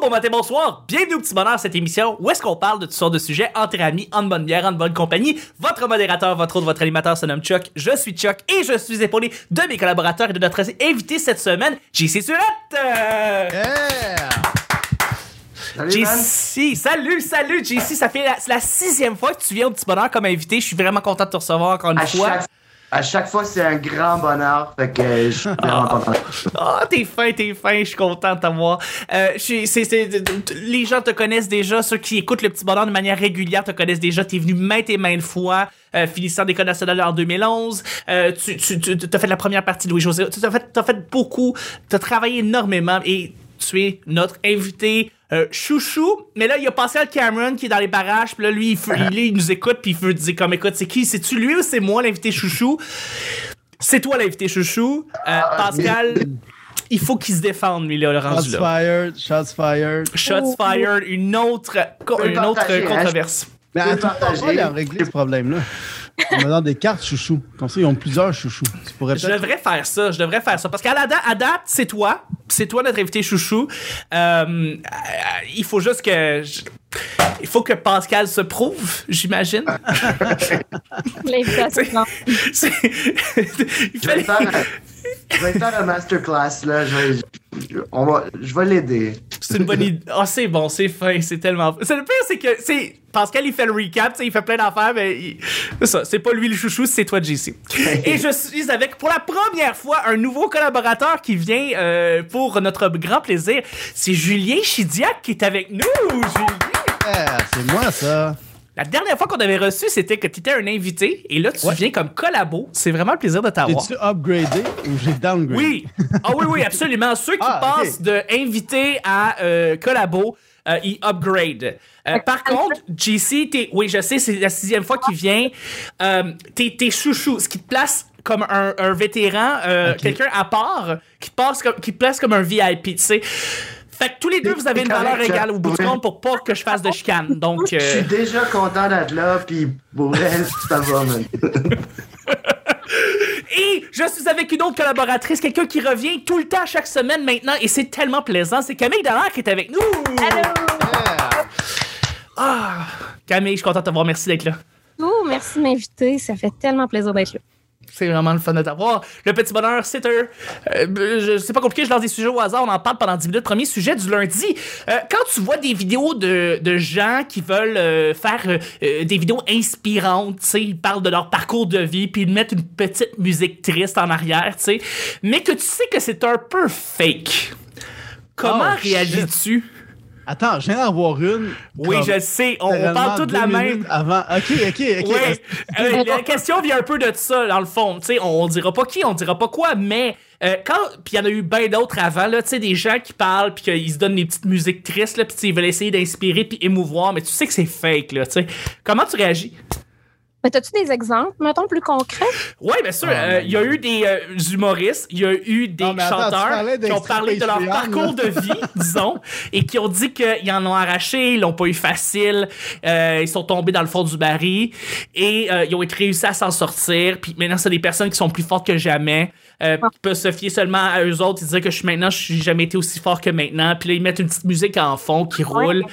bonjour, bon matin, bonsoir. Bienvenue au Petit Bonheur, cette émission où est-ce qu'on parle de toutes sortes de sujets entre amis, en bonne bière, en bonne compagnie. Votre modérateur, votre autre, votre animateur se nomme Chuck. Je suis Chuck et je suis épaulé de mes collaborateurs et de notre invité cette semaine, JC Surette. Yeah! Salut. JC, salut, salut, JC. Ça fait la, c'est la sixième fois que tu viens au Petit Bonheur comme invité. Je suis vraiment content de te recevoir encore une À fois. chaque, à chaque fois, c'est un grand bonheur. Fait que je suis vraiment content. Ah, t'es fin, t'es fin, je suis content de t'avoir. Euh, je suis- c'est- c'est- les gens te connaissent déjà, ceux qui écoutent le petit bonheur de manière régulière te connaissent déjà. T'es venu maintes et maintes fois, euh, finissant d'école nationale en 2011. Euh, tu, tu, tu as fait la première partie de Louis-José. Tu as fait, t'as fait beaucoup, t'as travaillé énormément et tu es notre invité euh, chouchou. Mais là, il y a Pascal Cameron qui est dans les barrages, puis là, lui, il, fait- il, il nous écoute, puis il veut dire comme, écoute, c'est qui? C'est-tu lui ou c'est moi l'invité chouchou? C'est toi l'invité chouchou. Euh, Pascal, il faut qu'il se défende, lui, là, le rendu Shots là. fired, shots fired. Shots fired, une autre, une autre hein. controverse. Mais peux à tout partager. pas, il a réglé ce problème-là. On me donne des cartes chouchou. Comme ça, ils ont plusieurs chouchous. Tu pourrais Je devrais faire ça, je devrais faire ça. Parce qu'à la date, à date, c'est toi. C'est toi notre invité chouchou. Euh, euh, il faut juste que. je- Il faut que Pascal se prouve, j'imagine. L'invitation. C'est- il Je vais fallait- je vais faire un masterclass, là. Je vais, je, on va, je vais l'aider. C'est une bonne idée. Ah, c'est bon, c'est fin, c'est tellement. C'est le pire, c'est que c'est Pascal, il fait le recap, tu sais, il fait plein d'affaires, mais il- c'est ça. C'est pas lui le chouchou, c'est toi, JC. Et je suis avec pour la première fois un nouveau collaborateur qui vient euh, pour notre grand plaisir. C'est Julien Chidiac qui est avec nous. Julien. Yeah, c'est moi, ça. La dernière fois qu'on avait reçu, c'était que tu étais un invité, et là tu Ouais. viens comme collabo. C'est vraiment un plaisir de t'avoir. J'ai-tu upgradé ou j'ai downgradé? Oui. Ah oui, oui, absolument. Ceux qui Ah, passent de invité à euh, collabo, euh, ils upgrade. Euh, par contre, JC, t'es, oui, je sais, c'est la sixième fois qu'il vient. Euh, t'es, t'es chouchou, ce qui te place comme un, un vétéran, euh, quelqu'un à part, qui te, passe comme, qui te place comme un VIP, tu sais. Fait que tous les deux, vous avez une valeur correct, égale au bout du compte pour pas que je fasse de chicane. Donc, Je euh, suis déjà content d'être là, puis pour elle, ça va, man. Et je suis avec une autre collaboratrice, quelqu'un qui revient tout le temps chaque semaine maintenant, et c'est tellement plaisant. C'est Camille Dallaire qui est avec nous. Yeah. Ah, Camille, je suis content de te voir. Merci d'être là. Oh, merci de m'inviter. Ça fait tellement plaisir d'être là. C'est vraiment le fun de t'avoir. Le petit bonheur, c'est un. euh, c'est pas compliqué, je lance des sujets au hasard, on en parle pendant 10 minutes. Premier sujet du lundi. Euh, quand tu vois des vidéos de, de gens qui veulent euh, faire euh, des vidéos inspirantes, tu sais, ils parlent de leur parcours de vie, puis ils mettent une petite musique triste en arrière, tu sais, mais que tu sais que c'est un peu fake. Comment Oh, réagis-tu? Attends, je viens d'en voir une. Oui, comme je sais, on, on parle tout de la même. Avant. Ok, ok, ok. Ouais. Euh, la question vient un peu de ça, dans le fond. Tu sais, on, dira pas qui, on dira pas quoi, mais euh, quand. Puis il y en a eu bien d'autres avant, là. Tu sais, des gens qui parlent, puis qu'ils se donnent des petites musiques tristes, là, puis ils veulent essayer d'inspirer, puis émouvoir, mais tu sais que c'est fake, là. Tu sais. Comment tu réagis? Mais as-tu des exemples, mettons, plus concrets? Oui, bien sûr. Oh euh, Il y a eu des euh, humoristes, il y a eu des Non, attends, chanteurs qui ont parlé de leur parcours de vie, disons, et qui ont dit qu'ils en ont arraché, ils l'ont pas eu facile, euh, ils sont tombés dans le fond du baril et euh, ils ont été réussi à s'en sortir. Puis maintenant, c'est des personnes qui sont plus fortes que jamais. Euh, qui peuvent se fier seulement à eux autres. Ils disent que je suis maintenant, je suis jamais été aussi fort que maintenant. Puis là, ils mettent une petite musique en fond qui roule.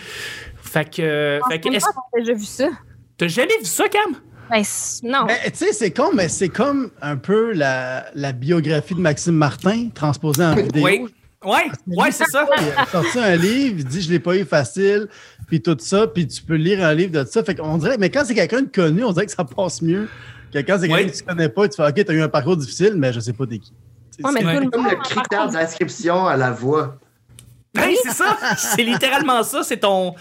Fait que, euh, fait que, j'ai déjà vu ça. t'as jamais vu ça, Cam? Ben, non. Mais tu sais, c'est con, mais c'est comme un peu la, la biographie de Maxime Martin transposée en vidéo. Oui. Ouais, ouais, c'est ça. Il a sorti un livre, il dit je l'ai pas eu facile, puis tout ça, puis tu peux lire un livre de ça. Fait qu'on dirait, mais quand c'est quelqu'un de connu, on dirait que ça passe mieux. Que quand c'est quelqu'un Oui. que tu connais pas, tu fais OK, t'as eu un parcours difficile, mais je sais pas t'es qui. Tu Ouais, c'est- Comme le critère d'inscription à la voix. Oui, c'est ça. C'est littéralement ça. C'est ton,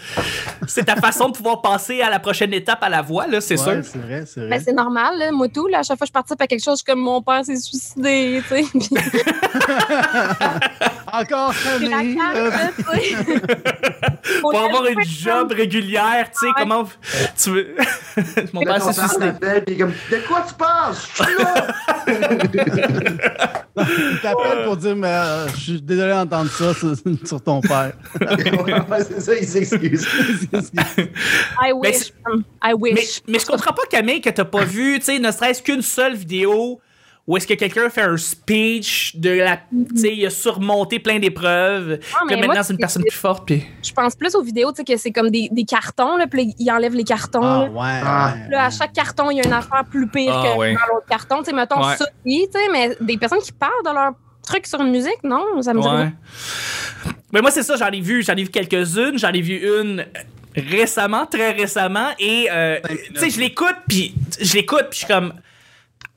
c'est ta façon de pouvoir passer à la prochaine étape à la voix, là, c'est Ouais, sûr. c'est vrai, c'est vrai. Ben, c'est normal, là, moi tout. Là, à chaque fois que je participe à quelque chose, je suis comme mon père s'est suicidé, tu sais. Puis Encore c'est Pour avoir une job régulière, tu sais, Ouais. comment tu veux. Mon père s'est suicidé. t'appelle, puis il est comme, de quoi tu parles? Je suis là! il t'appelle pour dire mais, euh, Je suis désolé d'entendre ça sur, ton père. C'est ça, il s'excuse. I wish. um, I Mais, wish. mais je comprends pas, Camille, que t'as pas vu, tu sais, ne serait-ce qu'une seule vidéo où est-ce que quelqu'un fait un speech de la. Tu sais, il a surmonté plein d'épreuves. Ah, que mais maintenant, c'est une personne plus forte. Puis... Je pense plus aux vidéos, tu sais, que c'est comme des, des cartons, là, puis là, ils enlèvent les cartons. Ah, là. ouais. Ah. là, à chaque carton, il y a une affaire plus pire Ah, que ouais. dans l'autre carton. Tu sais, mettons Ouais. ça, oui, tu sais, mais des personnes qui parlent de leur truc sur une musique, non, ça me dit Ouais. Mais moi, c'est ça, j'en ai vu, j'en ai vu quelques-unes. J'en ai vu une récemment, très récemment. Et, euh, tu sais, je l'écoute, puis je l'écoute, puis je suis comme.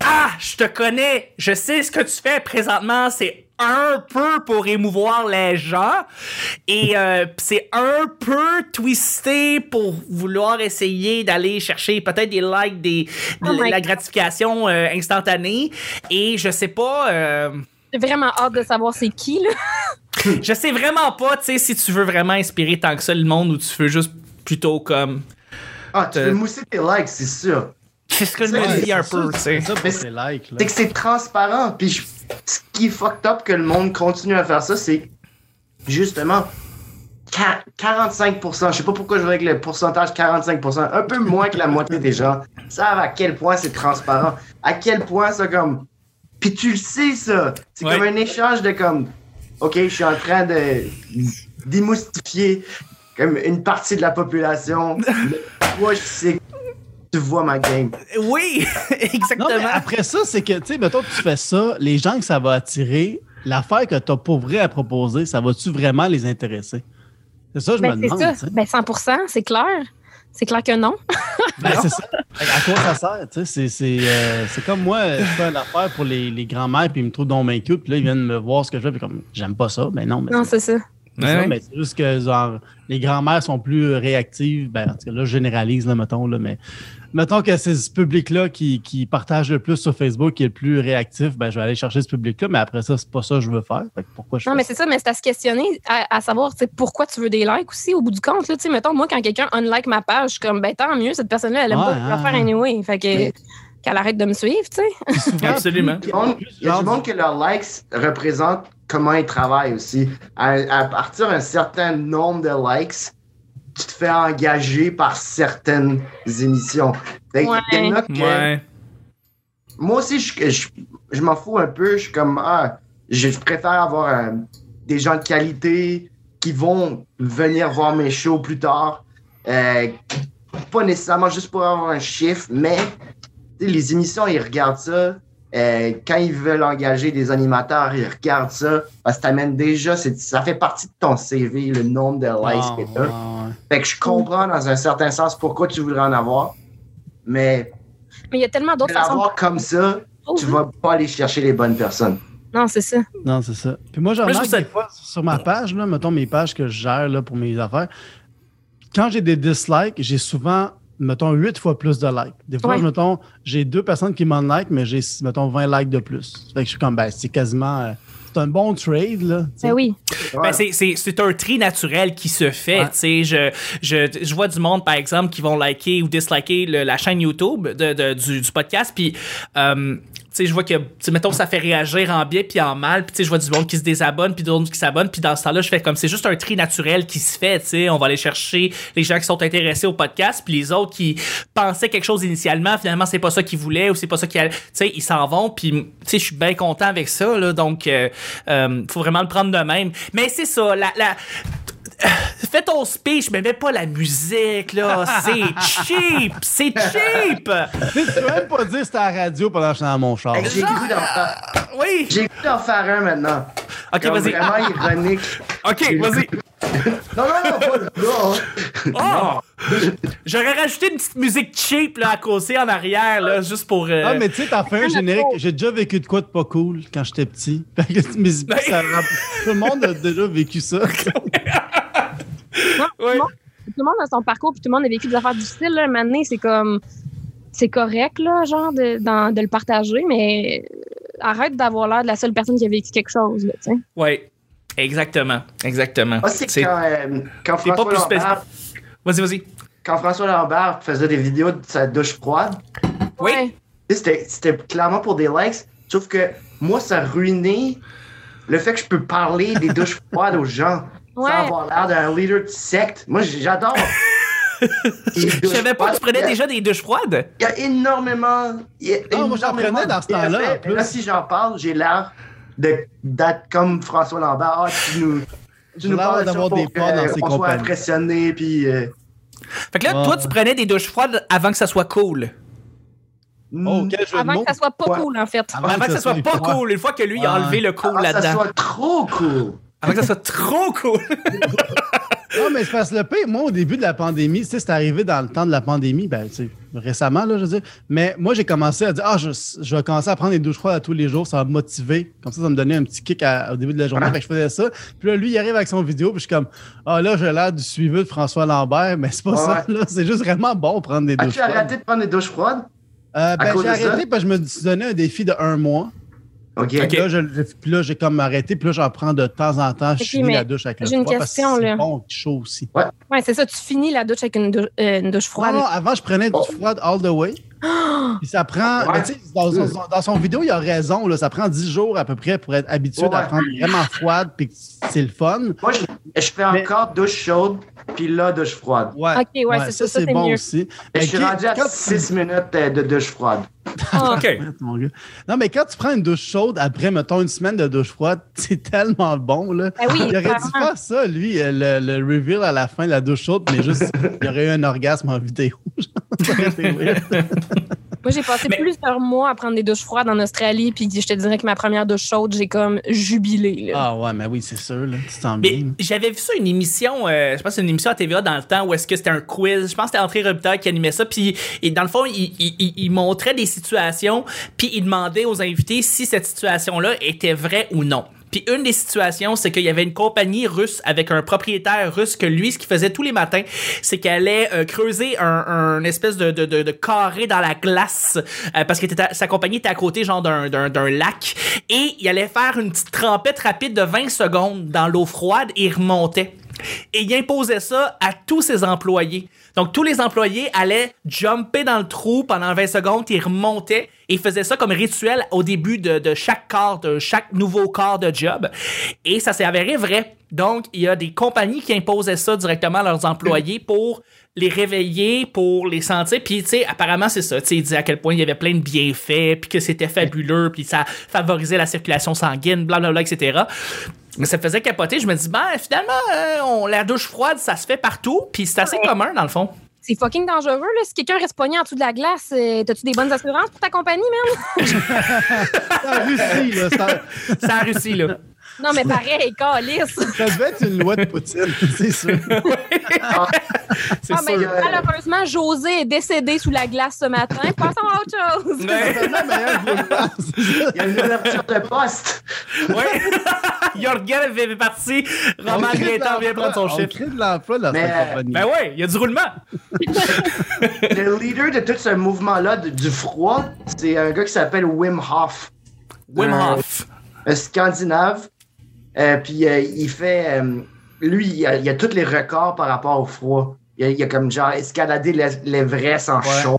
Ah, je te connais, je sais ce que tu fais présentement, c'est un peu pour émouvoir les gens et euh, c'est un peu twisté pour vouloir essayer d'aller chercher peut-être des likes, des, Oh de la God. gratification euh, instantanée et je sais pas euh, J'ai vraiment hâte de savoir c'est qui, là. je sais vraiment pas, tu sais, si tu veux vraiment inspirer tant que ça le monde ou tu veux juste plutôt comme. Ah, tu veux mousser tes likes, c'est sûr. C'est ce que je me dis c'est un peu, tu sais. C'est que c'est transparent. Puis je- ce qui est fucked up que le monde continue à faire ça, c'est justement qua- 45%. Je sais pas pourquoi je veux avec le pourcentage 45%. Un peu moins que la moitié des gens savent à quel point c'est transparent. À quel point ça comme. Puis tu le sais, ça. C'est Ouais. comme un échange de comme. Ok, je suis en train de démoustifier comme une partie de la population. Moi, je sais que tu vois ma game. Oui, Non, exactement. mais après ça, c'est que, tu sais, mettons que tu fais ça, les gens que ça va attirer, l'affaire que tu as pour vrai à proposer, ça va-tu vraiment les intéresser? C'est ça, je Ben, me c'est demande. ça. Ben, 100 c'est clair. C'est clair que non. Ben, c'est ça. À quoi ça sert? tu sais? C'est, c'est, euh, c'est comme moi, je fais une affaire pour les, les grands-mères, puis ils me trouvent dans mes cute, puis là, ils viennent me voir ce que je fais, puis comme, j'aime pas ça. Ben non, mais Non, c'est ça. Ouais. mais c'est juste que, genre, les grands-mères sont plus réactives. Ben, en tout cas, là, je généralise, là, mettons, là, mais mettons que c'est ce public-là qui, qui partage le plus sur Facebook, qui est le plus réactif, ben, je vais aller chercher ce public-là, mais après ça, c'est pas ça que je veux faire. Fait que pourquoi je Non, mais c'est ça, mais c'est à se questionner, à, à savoir pourquoi tu veux des likes aussi, au bout du compte. Là, Tu sais, mettons, moi, quand quelqu'un unlike ma page, je suis comme, ben tant mieux, cette personne-là, elle aime Ouais, pas ouais. faire anyway. Fait que, Mais- qu'elle arrête de me suivre, tu sais. Absolument. Il y a du monde- il y a du monde que leurs likes représentent comment ils travaillent aussi. À, à partir d'un certain nombre de likes, tu te fais engager par certaines émissions. Fait que il y en a que- Ouais. Moi aussi, je, je, je m'en fous un peu. Je suis comme, ah, je, préfère avoir un- des gens de qualité qui vont venir voir mes shows plus tard. Euh, pas nécessairement juste pour avoir un chiffre, mais les émissions, ils regardent ça. Euh, quand ils veulent engager des animateurs, ils regardent ça. Parce que t'amènes déjà, ça fait partie de ton CV, le nombre de likes Ah, que t'as. Fait que je comprends dans un certain sens pourquoi tu voudrais en avoir. Mais Mais il y a tellement d'autres façons l'avoir comme ça, de tu vas pas aller chercher les bonnes personnes. Non, c'est ça. Non, c'est ça. Puis moi, je Moi, je remarque des fois sur ma page, là, mettons mes pages que je gère là, pour mes affaires, quand j'ai des dislikes, j'ai souvent, mettons, 8 fois plus de likes. Des fois, Ouais. mettons, j'ai deux personnes qui m'en like, mais j'ai, mettons, 20 likes de plus. Fait que je suis comme, ben, c'est quasiment. euh, c'est un bon trade, là. Ben oui. Ben, c'est- c'est c'est un tri naturel qui se fait. Ouais. tu sais. Je, je, je vois du monde, par exemple, qui vont liker ou disliker le- la chaîne YouTube de, de- du, du podcast. Puis, euh, sais, je vois que, tu mettons, ça fait réagir en bien puis en mal. Puis, tu sais, je vois du monde qui se désabonne puis d'autres qui s'abonnent. Puis, dans ce temps-là, je fais comme c'est juste un tri naturel qui se fait. Tu sais, on va aller chercher les gens qui sont intéressés au podcast. Puis, les autres qui pensaient quelque chose initialement, finalement, c'est pas ça qu'ils voulaient ou c'est pas ça qu'ils. Tu sais, ils s'en vont. Puis, tu sais, je suis bien content avec ça. Là, donc, euh, euh, faut vraiment le prendre de même. Mais c'est ça, la, la- Fais ton speech, mais mets pas la musique, là. C'est cheap! C'est cheap! Tu sais, tu peux même pas dire c'était à la radio pendant que j'étais dans mon char. J'ai le goût d'en faire, Oui! j'ai le goût d'en faire un maintenant. Ok, vas-y. Vraiment ironique. Ok, vas-y. Non, non, non, pas là. hein. Oh! J'aurais rajouté une petite musique cheap, là, à causer en arrière, là, juste pour. euh, Ah, mais tu sais, t'as fait un générique. J'ai déjà vécu de quoi de pas cool quand j'étais petit. Fait que, mais ça tout le monde a déjà vécu ça. Non, Ouais. tout, le monde, tout le monde a son parcours, puis tout le monde a vécu des affaires difficiles. Là. Maintenant, c'est comme. C'est correct, là, genre, de, de le partager, mais euh, arrête d'avoir l'air de la seule personne qui a vécu quelque chose, là, tu sais. Ouais. Exactement. Exactement. Ah, c'est quand, euh, quand pas François plus Lambert, Vas-y, vas-y. quand François Lambert faisait des vidéos de sa douche froide, Oui. C'était clairement pour des likes. Sauf que moi, ça ruinait le fait que je peux parler des douches froides aux gens Ouais. sans avoir l'air d'un leader de secte. Moi, j'adore. Je savais pas que tu prenais déjà des douches froides. Il y a énormément. y a Non, moi, j'en énormément prenais dans ce temps-là. Là, si j'en parle, j'ai l'air de- d'être comme François Lambert. Ah, tu nous. Tu nous parles d'avoir des pas dans ses on soit compagnies. impressionné, puis. euh, Fait que là, Ah, toi, tu prenais des douches froides avant que ça soit cool. Oh, quel jeu de Avant que ça soit pas Ouais. cool, en fait. Avant que ça soit pas froid. cool. Une fois que lui, a enlevé le cool avant que ça là-dedans. soit trop cool. Avant que ça soit trop cool. Non, mais c'est parce que le pire, moi, au début de la pandémie, tu sais, c'est arrivé dans le temps de la pandémie, ben, tu sais, récemment, là, je veux dire. Mais moi, j'ai commencé à dire, ah, je, je vais commencer à prendre des douches froides à tous les jours, ça va me motiver. Comme ça, ça me donnait un petit kick à- au début de la journée. Ah. Fait que je faisais ça. Puis là, lui, il arrive avec son vidéo, puis je suis comme, ah, là, j'ai l'air du suivi de François Lambert, mais c'est pas Ouais. ça, là. C'est juste vraiment bon prendre des douches As-tu froides. arrêté de prendre des douches froides? Euh, ben, j'ai arrêté parce que je me suis donné un défi de un mois. OK. Ok. Là, je- je- puis là, j'ai comme arrêté, puis là, j'en prends de temps en temps. Je Ok, finis la douche avec le j'ai une froid parce que question, c'est là. bon, chaud aussi. Ouais, c'est ça. Tu finis la douche avec une, dou- euh, une douche froide. Non, non, avant, je prenais du Oh. froid all the way. Puis ça prend. Ouais. mais tu sais, dans, son, dans son vidéo, il a raison. Là, ça prend 10 jours à peu près pour être habitué Ouais. à prendre vraiment froide, puis que c'est le fun. Moi, je, je fais Mais- encore douche chaude, puis là, douche froide. Ouais. Ok, ouais, c'est ça, ça, c'est bon mieux. aussi. Mais je suis rendu à quand tu- 6 minutes euh, de douche froide. Ah. OK. Non, mais quand tu prends une douche chaude après, mettons, une semaine de douche froide, c'est tellement bon. Là. Ben oui, il aurait dû faire ça, lui, euh, le, le reveal à la fin de la douche chaude, mais juste, il y aurait eu un orgasme en vidéo. Moi, j'ai passé Mais- plusieurs mois à prendre des douches froides en Australie, puis je te dirais que ma première douche chaude, j'ai comme jubilé. Là. ah ouais, mais oui, c'est sûr. Là. Tu t'en j'avais vu ça une émission, euh, je pense une émission à TVA dans le temps où est-ce que c'était un quiz. Je pense que c'était André Robitaille qui animait ça. Puis et dans le fond, il, il- il- il montrait des situations, puis il demandait aux invités si cette situation-là était vraie ou non. Puis une des situations, c'est qu'il y avait une compagnie russe avec un propriétaire russe que lui, ce qu'il faisait tous les matins, c'est qu'elle allait euh, creuser un, un espèce de, de, de, de carré dans la glace euh, parce que à- sa compagnie était à côté genre d'un lac et il allait faire une petite trempette rapide de 20 secondes dans l'eau froide et il remontait. Et il imposait ça à tous ses employés. Donc, tous les employés allaient jumper dans le trou pendant 20 secondes, ils remontaient et ils faisaient ça comme rituel au début de, de chaque quart, de chaque nouveau quart de job. Et ça s'est avéré vrai. Donc, il y a des compagnies qui imposaient ça directement à leurs employés pour les réveiller, pour les sentir. Puis, tu sais, apparemment, c'est ça. Tu sais, il disait à quel point il y avait plein de bienfaits, puis que c'était fabuleux, puis ça favorisait la circulation sanguine, blablabla, etc. Mais ça faisait capoter. Je me dis, ben, finalement, euh, on- la douche froide, ça se fait partout, puis c'est assez commun, dans le fond. C'est fucking dangereux. Là. Si quelqu'un reste pogné en dessous de la glace, euh, t'as-tu des bonnes assurances pour ta compagnie, man? C'est en Russie, là. Ça, Ça a réussi, là. Non, mais pareil, calice. ça devait être une loi de Poutine, c'est sûr. C'est Ah, mais sûr. malheureusement, José est décédé sous la glace ce matin. Passons à autre chose. Passe. Il y a une ouverture de poste. Ouais. Jorgen est parti. Roman Gaétan vient prendre son on chiffre. crée de l'emploi dans Mais, cette euh, compagnie. Ben ouais, il y a du roulement. Le leader de tout ce mouvement-là du froid, c'est un gars qui s'appelle Wim Hof. Wim Euh, Hof. un Scandinave. Euh, puis euh, il fait. euh, lui, il a, il a tous les records par rapport au froid. Il a, il a comme genre escaladé l'E- l'Everest en Ouais. shorts.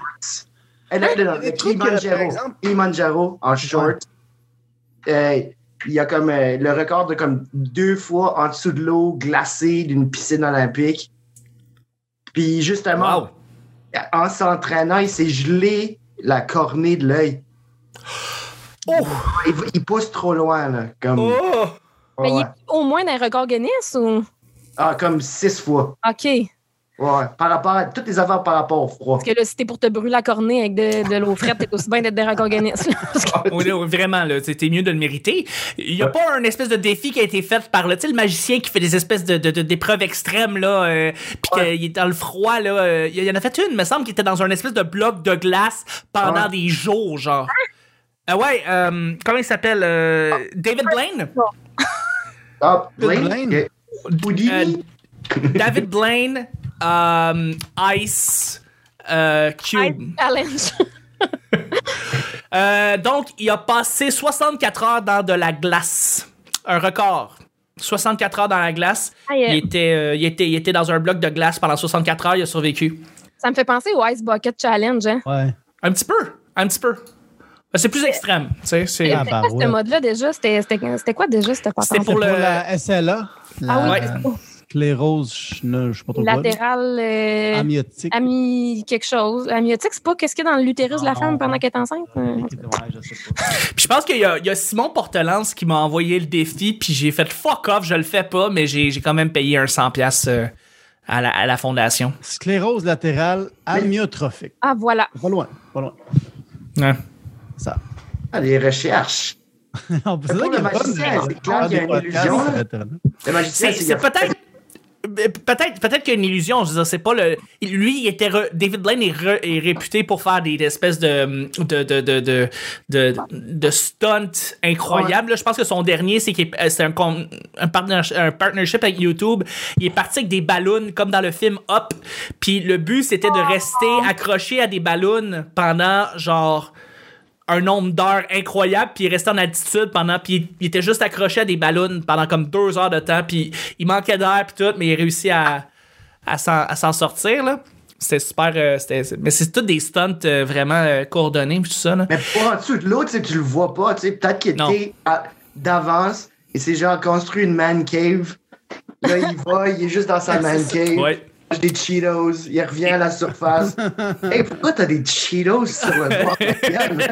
Non, non, non, des le trucs, euh, Kilimanjaro. Kilimanjaro en shorts. Il a comme le record de comme deux fois en dessous de l'eau glacée d'une piscine olympique. Puis justement, Wow. en s'entraînant, il s'est gelé la cornée de l'œil. Oh! Il, il pousse trop loin, là. Comme, Oh! Mais il est au moins dans un record Guinness ou? Ah, comme six fois. OK. Ouais, par rapport à toutes les affaires par rapport au froid. Parce que là, si t'es pour te brûler la cornée avec de, de l'eau frette, t'es aussi bien d'être dans un record Guinness. Oui, là, vraiment, là, c'était mieux de le mériter. Il n'y a pas un espèce de défi qui a été fait par le, magicien qui fait des espèces de, de- de- d'épreuves extrêmes, là, euh, puis Ouais. qu'il est dans le froid, là. euh, il y en a fait une, me semble, qui était dans un espèce de bloc de glace pendant Ouais. des jours, genre. Ah ouais, euh, comment il s'appelle? euh, David Blaine? Ah, Blaine? Blaine? ok. Houdini? David Blaine, euh, Ice, euh, Cube. Ice Challenge. Euh, donc, il a passé 64 heures dans de la glace. Un record. 64 heures dans la glace. Aïe, Il était, euh, il, était, il était dans un bloc de glace pendant 64 heures, il a survécu. Ça me fait penser au Ice Bucket Challenge. Hein? Ouais. Un petit peu, un petit peu. Ben, C'est plus extrême, c'est- Ah, C'était quoi ce mode-là déjà? C'était quoi déjà cette patente? C'était pour Pour le- la SLA. Ah oui, Ouais. je sais pas trop quoi. Latéral. euh, Amniotique. ami quelque chose. Amniotique, c'est pas qu'est-ce qu'il y a dans l'utérus de la Non. femme pendant qu'elle est enceinte? Euh, Ouais, je sais pas. Puis je pense qu'il y, a- il y a Simon Portelance qui m'a envoyé le défi, puis j'ai fait fuck off, je le fais pas, mais j'ai j'ai quand même payé un 100$ piastres, euh, à, la, à la fondation. Sclérose latérale amyotrophique. Ah, voilà. Pas loin, pas loin. Ouais. Ça. Ah, les recherches. Non, c'est pour le magicien, c'est clair qu'il y a une podcasts illusion. Le magicien, C'est peut-être. euh, Peut-être peut-être qu'il y a une illusion, je veux dire, c'est pas le. Lui, il était. re- David Blaine est, re- est réputé pour faire des, des espèces de. de. de. de. de. de, de stunts incroyables. là. Je pense que son dernier, c'est qu'il est- euh, c'est un, con- un, partner- un partnership avec YouTube. Il est parti avec des ballons, comme dans le film Up. Puis le but, c'était de rester accroché à des ballons pendant genre un nombre d'heures incroyable, puis il restait en altitude pendant, puis il, était juste accroché à des ballons pendant comme deux heures de temps, puis il manquait d'air puis tout, mais il a réussi à, à s'en sortir là. C'était super, euh, c'est- mais c'est tout des stunts euh, vraiment euh, coordonnés tout ça là. Mais pour en dessous de l'autre, tu sais, tu le vois pas. tu sais, Peut-être qu'il était d'avance et c'est genre construit une man cave. Là, il va, il est juste dans sa man cave. Ouais. Des Cheetos, il revient à la surface. hey, pourquoi t'as des Cheetos sur le bord? Regarde,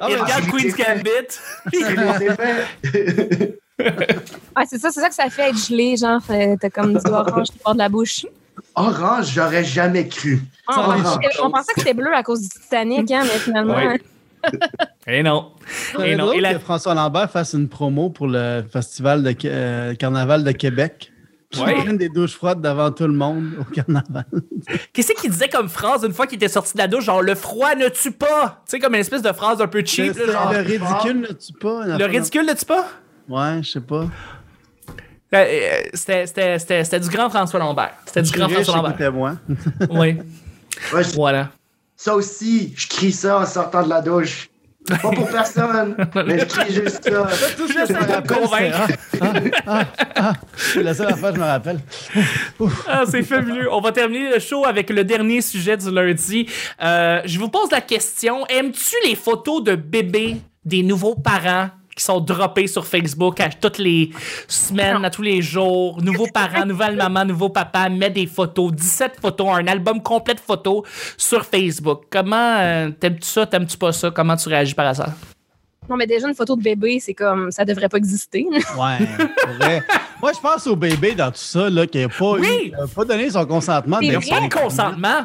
Ah, il ben, regarde Queen's Gambit. Ah, c'est ça, c'est ça que ça fait être gelé, genre, fait- t'as comme du orange qui part de la bouche. Orange, j'aurais jamais cru. Ah, on, pensait, choses. on pensait que c'était bleu à cause du Titanic, hein, mais finalement. Ouais. Et non. Ça Et serait non. Et la- que François Lambert fasse une promo pour le festival de euh, Carnaval de Québec. Ouais. Une des douches froides devant tout le monde au carnaval. Qu'est-ce qu'il disait comme phrase une fois qu'il était sorti de la douche, genre le froid ne tue pas. Tu sais comme une espèce de phrase un peu cheap, là, genre le ridicule ne tue pas. le ridicule ne tue pas? Ouais, je sais pas. Euh, euh, C'était c'était- c'était- c'était du grand François Lambert. C'était du grand François Lambert. écoutez-moi. Oui. Ouais, je- Voilà. ça aussi, je crie ça en sortant de la douche. Pas pour personne, mais je crie juste ça. Tout me convaincre. ah, ah. C'est la seule affaire que je me rappelle. Ah, c'est fabuleux. On va terminer le show avec le dernier sujet du lundi. Euh, je vous pose la question aimes-tu les photos de bébés des nouveaux parents? Qui sont droppés sur Facebook à toutes les semaines, à tous les jours? Nouveaux parents, nouvelle maman, nouveau papa met des photos, 17 photos, un album complet de photos sur Facebook. Comment euh, t'aimes-tu ça, t'aimes-tu pas ça? Comment tu réagis par hasard? Non, mais déjà, une photo de bébé, c'est comme, ça devrait pas exister. Ouais. Moi, je pense au bébé dans tout ça, là, qui n'a pas, Oui. eu- pas donné son consentement. C'est Il n'y a d'être pas sur de consentement.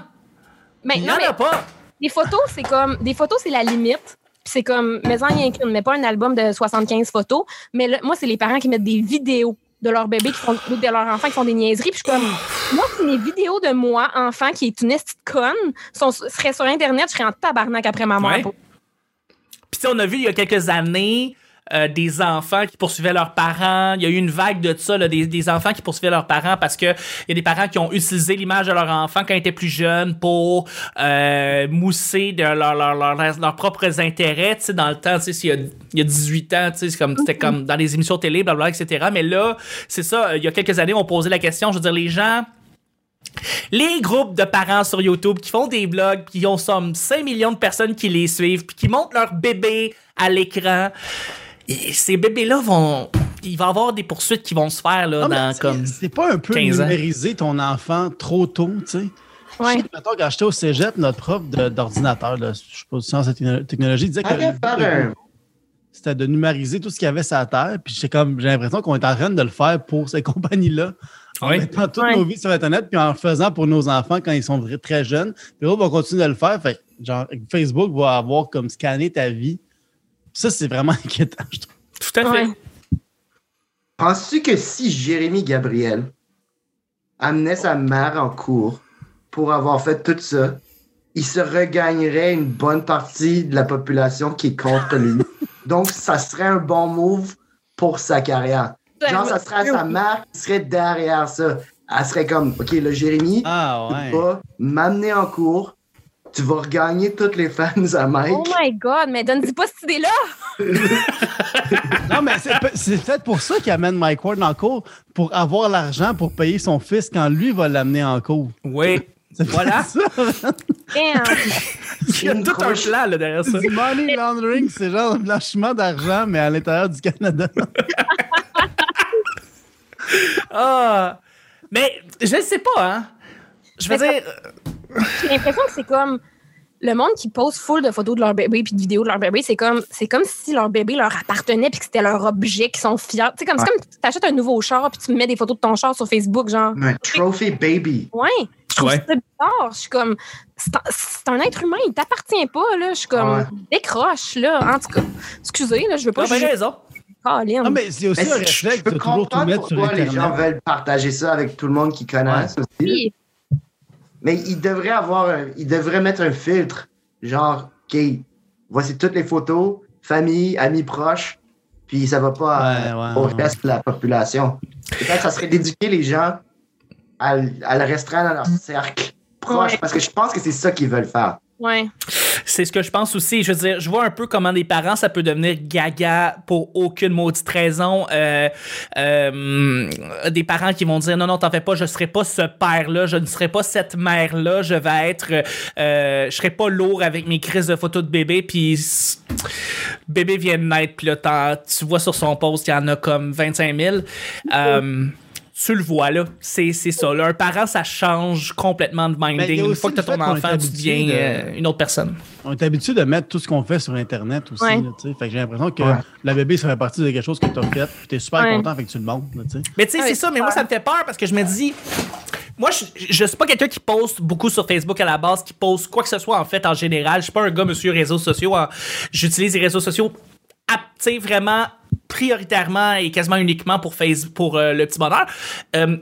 Mais Il n'y non, en mais a pas. des photos, c'est comme, des photos, c'est la limite. Puis c'est comme, mais en rien qu'une, mais pas un album de 75 photos. Mais là, moi, c'est les parents qui mettent des vidéos de leur bébé, qui font, de leur enfant qui font des niaiseries. Puis je suis comme, moi, si mes vidéos de moi, enfant, qui est une petite conne, sont, seraient sur Internet, je serais en tabarnak après ma mort. Ouais. Puis on a vu il y a quelques années euh, des enfants qui poursuivaient leurs parents. Il y a eu une vague de ça, là, des, des enfants qui poursuivaient leurs parents parce que il y a des parents qui ont utilisé l'image de leur enfant quand ils étaient plus jeunes pour euh, mousser de leur, leur, leur- leurs propres intérêts. Tu sais, dans le temps, tu sais, s'il y a, il y a 18 ans, tu sais, c'est comme, c'était comme dans les émissions télé, blablabla, etc. Mais là, c'est ça, il y a quelques années, on posait la question, je veux dire, les gens les groupes de parents sur YouTube qui font des blogs, qui ont somme 5 millions de personnes qui les suivent, puis qui montrent leur bébé à l'écran. Et ces bébés-là vont. Il va y avoir des poursuites qui vont se faire là, dans c'est- comme. C'est pas un peu 15 ans. numériser ton enfant trop tôt, tu sais. Ouais. Je sais quand j'étais au cégep, notre prof de- d'ordinateur, là, je sais pas si sciences et techno- technologie, disait que le c'était de numériser tout ce qu'il y avait sur la Terre. Puis j'ai comme j'ai l'impression qu'on est en train de le faire pour ces compagnies-là. En Oui. mettant toutes Ouais. nos vies sur Internet, puis en le faisant pour nos enfants quand ils sont très jeunes. Puis eux vont continuer de le faire. Fait que, genre, Facebook va avoir comme scanné ta vie. Ça, c'est vraiment inquiétant, je trouve. Tout à fait. Ouais. Penses-tu que si Jérémy Gabriel amenait sa mère en cours pour avoir fait tout ça, il se regagnerait une bonne partie de la population qui est contre lui? Donc, ça serait un bon move pour sa carrière. Genre, ça serait sa mère qui serait derrière ça. Elle serait comme, OK, là, Jérémy, Ah tu vas m'amener en cours, tu vas regagner toutes les fans à Mike. Oh my God, mais donne-y pas cette idée-là! Non, mais c'est pe- c'est peut-être pour ça qu'il amène Mike Ward en cours, pour avoir l'argent pour payer son fils quand lui va l'amener en cours. Oui. C'est Voilà. ça. Damn. Il y a tout un plan là, derrière ça. Du money laundering, c'est genre un blanchiment d'argent, mais à l'intérieur du Canada. Ah! Mais je ne sais pas, hein. Je veux dire. J'ai l'impression que c'est comme le monde qui pose full de photos de leur bébé puis de vidéos de leur bébé, c'est comme c'est comme si leur bébé leur appartenait puis que c'était leur objet qu'ils sont fiers. Comme c'est comme tu achètes un nouveau char puis tu mets des photos de ton char sur Facebook genre. Un trophy baby. Ouais, je trouve Ouais. ça bizarre. Je suis comme c'est un, être humain, il t'appartient pas là, je suis comme Ouais. décroche là. En tout cas, excusez là, je veux pas juger raison. Colin. Non, mais c'est aussi Mais un réflexe de toujours tout comprendre mettre sur pourquoi les gens veulent partager ça avec tout le monde qu'ils connaissent aussi. Oui. Mais ils devraient avoir un- ils devraient mettre un filtre. Genre, OK, voici toutes les photos, famille, amis proches, puis ça va pas Ouais, ouais, au ouais. reste de la population. Peut-être ça serait d'éduquer les gens à, à le restreindre dans leur cercle proche, Ouais. parce que je pense que c'est ça qu'ils veulent faire. Ouais. C'est ce que je pense aussi. Je veux dire, je vois un peu comment des parents, ça peut devenir gaga pour aucune maudite raison. Euh, euh, des parents qui vont dire non, non, t'en fais pas, je serai pas ce père-là, je ne serai pas cette mère-là, je vais être, euh, je serai pas lourd avec mes crises de photos de bébé, puis bébé vient de naître, puis là, tu vois sur son post, il y en a comme 25 000. Euh, tu le vois là, c'est c'est ça. Là, un parent, ça change complètement de Ben, minding. Une fois que le t'as ton enfant, tu deviens de- euh, une autre personne. On est habitué de mettre tout ce qu'on fait sur Internet aussi. Ouais. là, tu sais. fait que j'ai l'impression que Ouais. la bébé, ça fait partie de quelque chose que tu as fait. Puis tu es super Ouais. content, fait que tu le montres. là, tu sais. Mais tu sais, Ah c'est ça, mais moi, ça me fait peur parce que je me dis. Moi, je, je suis pas quelqu'un qui poste beaucoup sur Facebook à la base, qui poste quoi que ce soit en fait en général. Je suis pas un gars, monsieur réseaux sociaux. hein. J'utilise les réseaux sociaux, à- tu sais, vraiment prioritairement et quasiment uniquement pour Facebook, pour euh, le petit bonheur. Euh,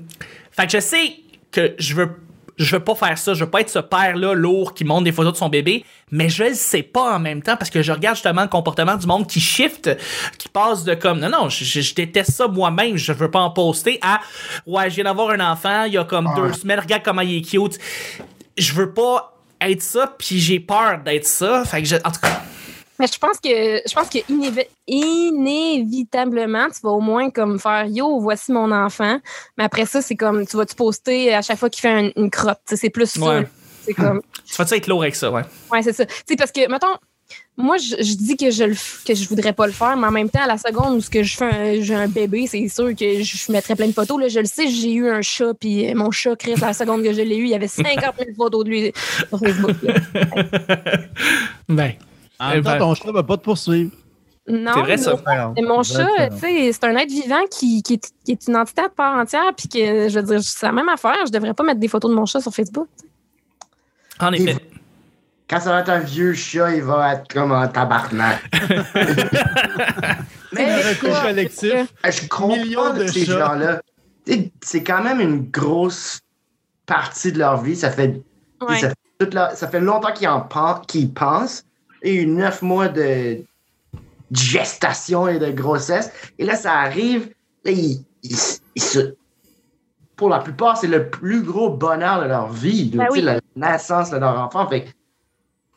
fait que je sais que je veux. Je veux pas faire ça, je veux pas être ce père-là lourd qui montre des photos de son bébé, mais je le sais pas en même temps parce que je regarde justement le comportement du monde qui shift, qui passe de comme non non, je, je- je déteste ça moi-même, je veux pas en poster à ouais, je viens d'avoir un enfant, il y a comme Ah. deux semaines, regarde comment il est cute. Je veux pas être ça, puis j'ai peur d'être ça, fait que je, en tout cas, Mais je pense que je pense que inévi- inévitablement, tu vas au moins comme faire Yo, voici mon enfant. Mais après ça, c'est comme tu vas te poster à chaque fois qu'il fait un- une crotte? C'est plus. Ouais. C'est comme. tu vas-tu être lourd avec ça, ouais? Ouais, c'est ça. Tu sais, parce que, mettons, moi, je, je dis que je le que je voudrais pas le faire, mais en même temps, à la seconde où ce que je fais un, j'ai un bébé, c'est sûr que je mettrais plein de photos. Là, je le sais, j'ai eu un chat, puis mon chat, Chris, à la seconde que je l'ai eu, il y avait 50 000 photos de lui sur Facebook. là. Ben, En même temps, ton chat va pas te poursuivre. Non, C'est vrai, ça. mais mon chat, c'est un être vivant qui, qui, est, qui est une entité à part entière, puis que, je veux dire, c'est la même affaire. Je devrais pas mettre des photos de mon chat sur Facebook. en effet. Quand ça va être un vieux chat, il va être comme un tabarnak. Mais un collectif. Euh, Je comprends Millions de ces gens-là. C'est quand même une grosse partie de leur vie. Ça fait, Ouais. ça fait, toute leur- ça fait longtemps qu'ils en pen- pensent. Et eu neuf mois de gestation et de grossesse. Et là, ça arrive. Là, ils- ils- ils se- pour la plupart, c'est le plus gros bonheur de leur vie. de- Ben oui. La naissance de leur enfant. Fait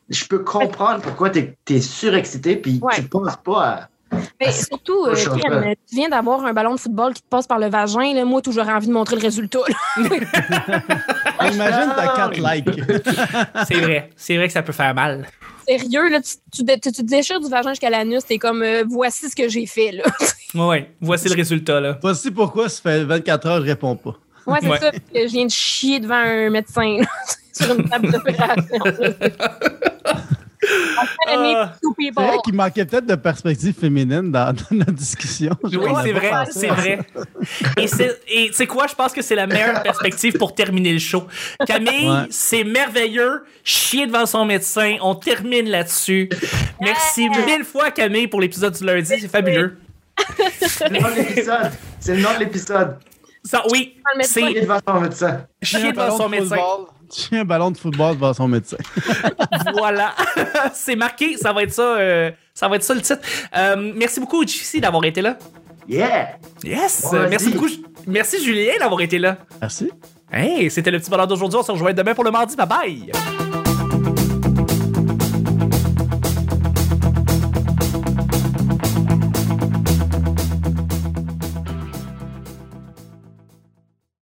je peux comprendre pourquoi tu es, surexcité puis Ouais. tu penses pas à. Mais Ah, surtout, euh, euh, tu viens d'avoir un ballon de football qui te passe par le vagin. Là, moi, toujours envie de montrer le résultat. Imagine ta 4 likes. C'est vrai. C'est vrai que ça peut faire mal. Sérieux, là, tu, tu, dé- tu te déchires du vagin jusqu'à l'anus. T'es comme, euh, voici ce que j'ai fait. Là. Ouais, ouais. Voici le résultat, là. Voici pourquoi ça fait 24 heures, je réponds pas. Ouais, c'est Ouais. ça. parce que Je viens de chier devant un médecin là, sur une table d'opération. Ah. C'est vrai qu'il manquait peut-être de perspective féminine dans, dans notre discussion. Oui, c'est vrai, c'est vrai. Et c'est- Et tu sais quoi, je pense que c'est la meilleure perspective pour terminer le show. Camille, Ouais. c'est merveilleux. Chier devant son médecin. On termine là-dessus. Merci mille fois, Camille, pour l'épisode du lundi. C'est fabuleux. C'est le nom de l'épisode. C'est le nom de l'épisode. Ça, oui, c'est devant son médecin. Chier devant son de médecin. Un ballon de football devant son médecin. Voilà. c'est marqué. Ça va être ça. euh, ça va être ça le titre. Euh, merci beaucoup, JC, d'avoir été là. Yeah! Yes. Bon, merci beaucoup. Merci, Julien, d'avoir été là. Merci. Hey, c'était le petit bonheur d'aujourd'hui. On se rejoint demain pour le mardi. Bye bye.